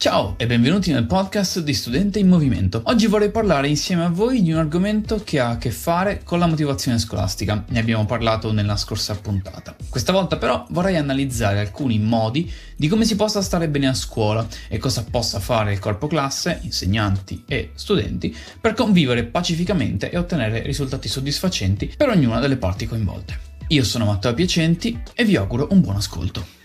Ciao e benvenuti nel podcast di Studente in Movimento. Oggi vorrei parlare insieme a voi di un argomento che ha a che fare con la motivazione scolastica. Ne abbiamo parlato nella scorsa puntata. Questa volta però vorrei analizzare alcuni modi di come si possa stare bene a scuola e cosa possa fare il corpo classe, insegnanti e studenti per convivere pacificamente e ottenere risultati soddisfacenti per ognuna delle parti coinvolte. Io sono Matteo Piacenti e vi auguro un buon ascolto.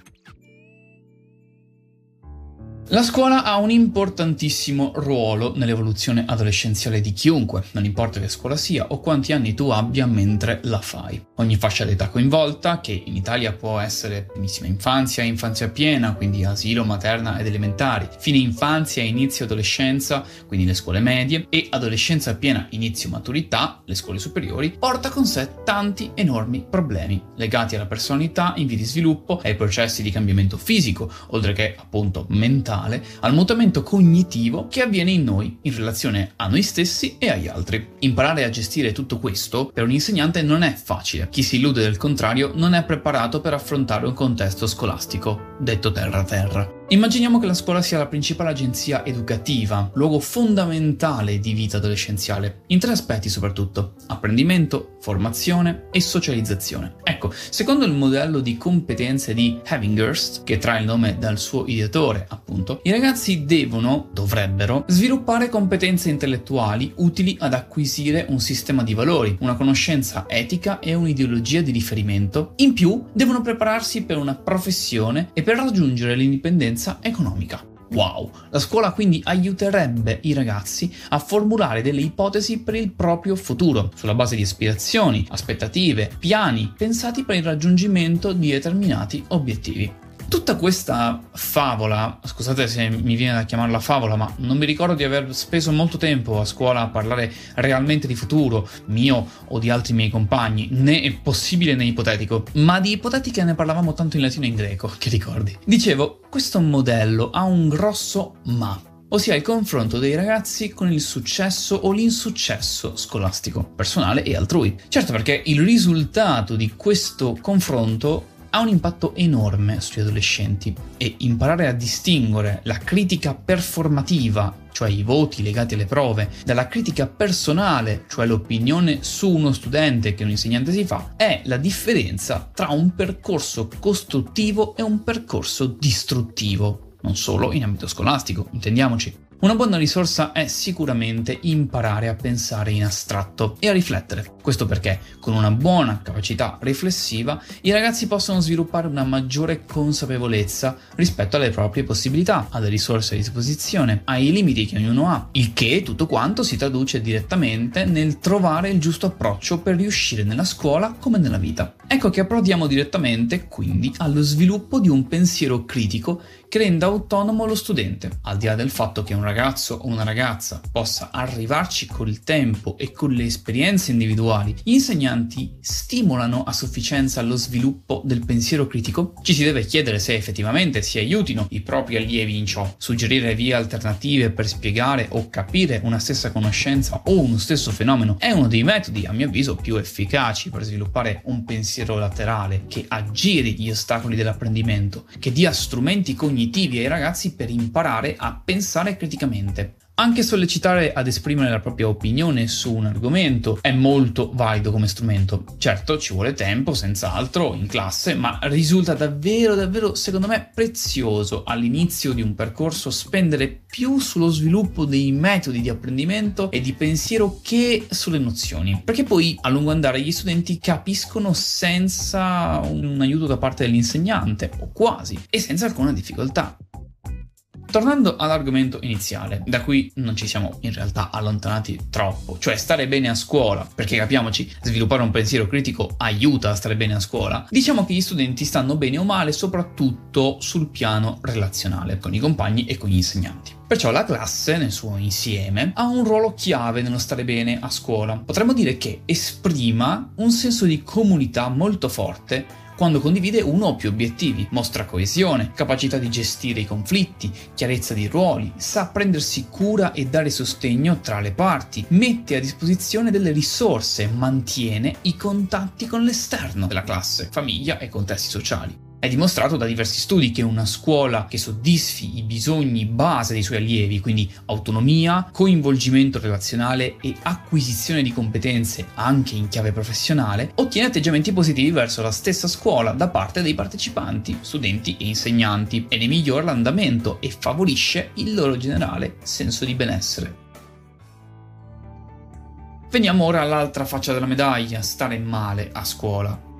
La scuola ha un importantissimo ruolo nell'evoluzione adolescenziale di chiunque, non importa che scuola sia o quanti anni tu abbia mentre la fai. Ogni fascia d'età coinvolta, che in Italia può essere primissima infanzia infanzia piena, quindi asilo, materna ed elementari, fine infanzia e inizio adolescenza, quindi le scuole medie, e adolescenza piena, inizio maturità, le scuole superiori, porta con sé tanti enormi problemi legati alla personalità in via di sviluppo, ai processi di cambiamento fisico, oltre che appunto mentale mentale al mutamento cognitivo che avviene in noi in relazione a noi stessi e agli altri. Imparare a gestire tutto questo per un insegnante non è facile. Chi si illude del contrario non è preparato per affrontare un contesto scolastico, detto terra-terra. Immaginiamo che la scuola sia la principale agenzia educativa, luogo fondamentale di vita adolescenziale, in tre aspetti soprattutto, apprendimento, formazione e socializzazione. Ecco, secondo il modello di competenze di Havinghurst, che trae il nome dal suo ideatore, appunto, i ragazzi devono, dovrebbero, sviluppare competenze intellettuali utili ad acquisire un sistema di valori, una conoscenza etica e un'ideologia di riferimento. In più, devono prepararsi per una professione e per raggiungere l'indipendenza intelligenza economica. Wow! La scuola quindi aiuterebbe i ragazzi a formulare delle ipotesi per il proprio futuro, sulla base di aspirazioni, aspettative, piani pensati per il raggiungimento di determinati obiettivi. Tutta questa favola, scusate se mi viene da chiamarla favola, ma non mi ricordo di aver speso molto tempo a scuola a parlare realmente di futuro, mio o di altri miei compagni, né possibile né ipotetico, ma di ipotetica ne parlavamo tanto in latino e in greco, che ricordi. Dicevo, questo modello ha un grosso ma ossia il confronto dei ragazzi con il successo o l'insuccesso scolastico, personale e altrui. Certo perché il risultato di questo confronto ha un impatto enorme sugli adolescenti e imparare a distinguere la critica performativa cioè i voti legati alle prove, dalla critica personale, cioè l'opinione su uno studente che un insegnante si fa, è la differenza tra un percorso costruttivo e un percorso distruttivo, non solo in ambito scolastico, intendiamoci. Una buona risorsa è sicuramente imparare a pensare in astratto e a riflettere. Questo perché con una buona capacità riflessiva i ragazzi possono sviluppare una maggiore consapevolezza rispetto alle proprie possibilità, alle risorse a disposizione, ai limiti che ognuno ha, il che tutto quanto si traduce direttamente nel trovare il giusto approccio per riuscire nella scuola come nella vita. Ecco che approdiamo direttamente quindi allo sviluppo di un pensiero critico che renda autonomo lo studente, al di là del fatto che un ragazzo o una ragazza possa arrivarci col tempo e con le esperienze individuali, gli insegnanti stimolano a sufficienza lo sviluppo del pensiero critico? Ci si deve chiedere se effettivamente si aiutino i propri allievi in ciò, suggerire vie alternative per spiegare o capire una stessa conoscenza o uno stesso fenomeno è uno dei metodi, a mio avviso, più efficaci per sviluppare un pensiero laterale che aggiri gli ostacoli dell'apprendimento, che dia strumenti cognitivi ai ragazzi per imparare a pensare criticamente. Anche sollecitare ad esprimere la propria opinione su un argomento è molto valido come strumento. Certo, ci vuole tempo, senz'altro, in classe, ma risulta davvero, davvero, secondo me, prezioso all'inizio di un percorso spendere più sullo sviluppo dei metodi di apprendimento e di pensiero che sulle nozioni. Perché poi a lungo andare gli studenti capiscono senza un aiuto da parte dell'insegnante, o quasi, e senza alcuna difficoltà. Tornando all'argomento iniziale, da cui non ci siamo in realtà allontanati troppo, cioè stare bene a scuola, perché capiamoci, sviluppare un pensiero critico aiuta a stare bene a scuola, diciamo che gli studenti stanno bene o male soprattutto sul piano relazionale, con i compagni e con gli insegnanti. Perciò la classe, nel suo insieme, ha un ruolo chiave nello stare bene a scuola. Potremmo dire che esprima un senso di comunità molto forte quando condivide uno o più obiettivi, mostra coesione, capacità di gestire i conflitti, chiarezza di ruoli, sa prendersi cura e dare sostegno tra le parti, mette a disposizione delle risorse, mantiene i contatti con l'esterno della classe, famiglia e contesti sociali. È dimostrato da diversi studi che una scuola che soddisfi i bisogni base dei suoi allievi, quindi autonomia, coinvolgimento relazionale e acquisizione di competenze anche in chiave professionale, ottiene atteggiamenti positivi verso la stessa scuola da parte dei partecipanti, studenti e insegnanti, e ne migliora l'andamento e favorisce il loro generale senso di benessere. Veniamo ora all'altra faccia della medaglia, stare male a scuola.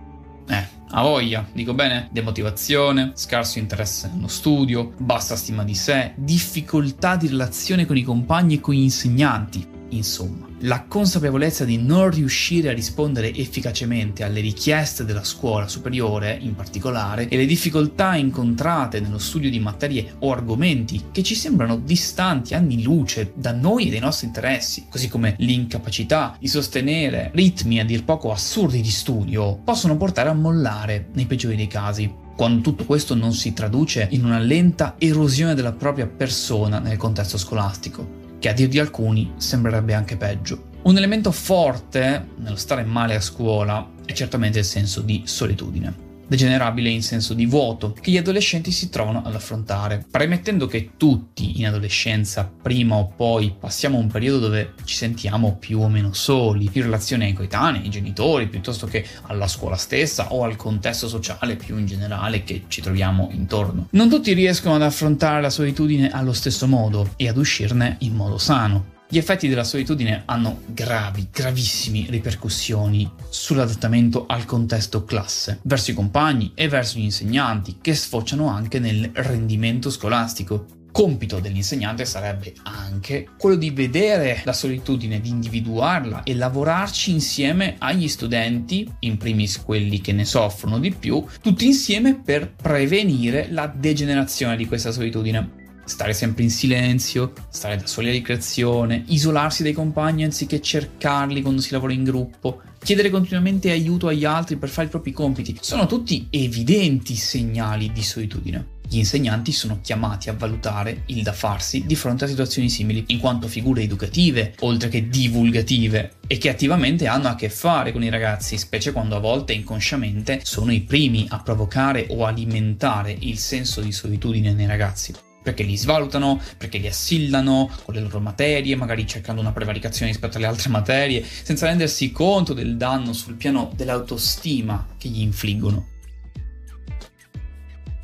A voglia, dico bene? Demotivazione, scarso interesse nello studio, bassa stima di sé, difficoltà di relazione con i compagni e con gli insegnanti, Insomma, la consapevolezza di non riuscire a rispondere efficacemente alle richieste della scuola superiore, in particolare, e le difficoltà incontrate nello studio di materie o argomenti che ci sembrano distanti anni luce da noi e dai nostri interessi, così come l'incapacità di sostenere ritmi a dir poco assurdi di studio, possono portare a mollare nei peggiori dei casi. Quando tutto questo non si traduce in una lenta erosione della propria persona nel contesto scolastico che a dir di alcuni sembrerebbe anche peggio. Un elemento forte nello stare male a scuola è certamente il senso di solitudine degenerabile in senso di vuoto, che gli adolescenti si trovano ad affrontare, premettendo che tutti in adolescenza, prima o poi, passiamo un periodo dove ci sentiamo più o meno soli, in relazione ai coetanei, ai genitori, piuttosto che alla scuola stessa o al contesto sociale più in generale che ci troviamo intorno. Non tutti riescono ad affrontare la solitudine allo stesso modo e ad uscirne in modo sano. Gli effetti della solitudine hanno gravi, gravissime ripercussioni sull'adattamento al contesto classe, verso i compagni e verso gli insegnanti, che sfociano anche nel rendimento scolastico. Compito dell'insegnante sarebbe anche quello di vedere la solitudine, di individuarla e lavorarci insieme agli studenti, in primis quelli che ne soffrono di più, tutti insieme per prevenire la degenerazione di questa solitudine stare sempre in silenzio, stare da soli a ricreazione, isolarsi dai compagni anziché cercarli quando si lavora in gruppo, chiedere continuamente aiuto agli altri per fare i propri compiti, sono tutti evidenti segnali di solitudine. Gli insegnanti sono chiamati a valutare il da farsi di fronte a situazioni simili, in quanto figure educative, oltre che divulgative, e che attivamente hanno a che fare con i ragazzi, specie quando a volte inconsciamente sono i primi a provocare o alimentare il senso di solitudine nei ragazzi perché li svalutano, perché li assillano con le loro materie, magari cercando una prevaricazione rispetto alle altre materie, senza rendersi conto del danno sul piano dell'autostima che gli infliggono.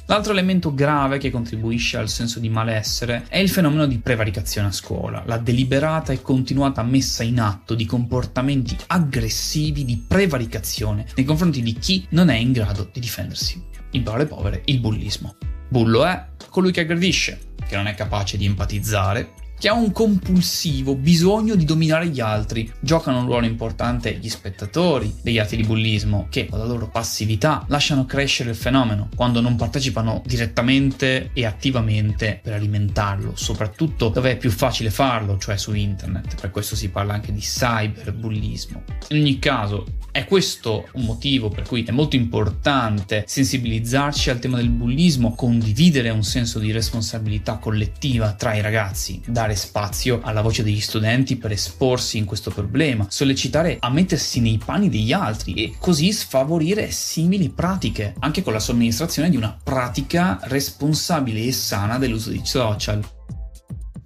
L'altro elemento grave che contribuisce al senso di malessere è il fenomeno di prevaricazione a scuola, la deliberata e continuata messa in atto di comportamenti aggressivi di prevaricazione nei confronti di chi non è in grado di difendersi. In parole povere, il bullismo. Bullo è colui che aggredisce, che non è capace di empatizzare, che ha un compulsivo bisogno di dominare gli altri. Giocano un ruolo importante gli spettatori degli atti di bullismo, che con la loro passività lasciano crescere il fenomeno quando non partecipano direttamente e attivamente per alimentarlo, soprattutto dove è più facile farlo, cioè su internet. Per questo si parla anche di cyberbullismo. In ogni caso, è questo un motivo per cui è molto importante sensibilizzarci al tema del bullismo, condividere un senso di responsabilità collettiva tra i ragazzi, dare spazio alla voce degli studenti per esporsi in questo problema, sollecitare a mettersi nei panni degli altri e così sfavorire simili pratiche, anche con la somministrazione di una pratica responsabile e sana dell'uso di social.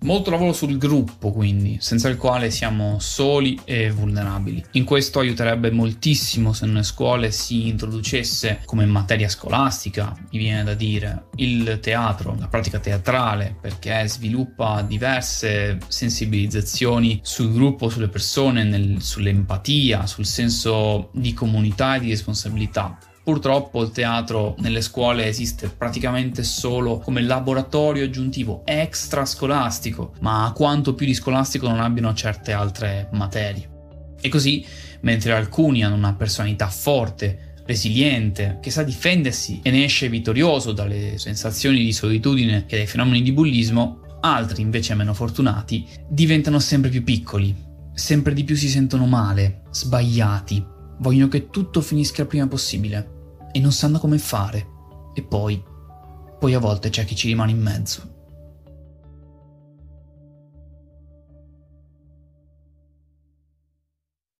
Molto lavoro sul gruppo, quindi, senza il quale siamo soli e vulnerabili. In questo aiuterebbe moltissimo se nelle scuole si introducesse come materia scolastica, mi viene da dire, il teatro, la pratica teatrale, perché sviluppa diverse sensibilizzazioni sul gruppo, sulle persone, nel, sull'empatia, sul senso di comunità e di responsabilità Purtroppo il teatro nelle scuole esiste praticamente solo come laboratorio aggiuntivo extrascolastico, ma quanto più di scolastico non abbiano certe altre materie. E così, mentre alcuni hanno una personalità forte, resiliente, che sa difendersi e ne esce vittorioso dalle sensazioni di solitudine e dai fenomeni di bullismo, altri invece meno fortunati diventano sempre più piccoli, sempre di più si sentono male, sbagliati, vogliono che tutto finisca il prima possibile e non sanno come fare. E poi, poi a volte c'è chi ci rimane in mezzo.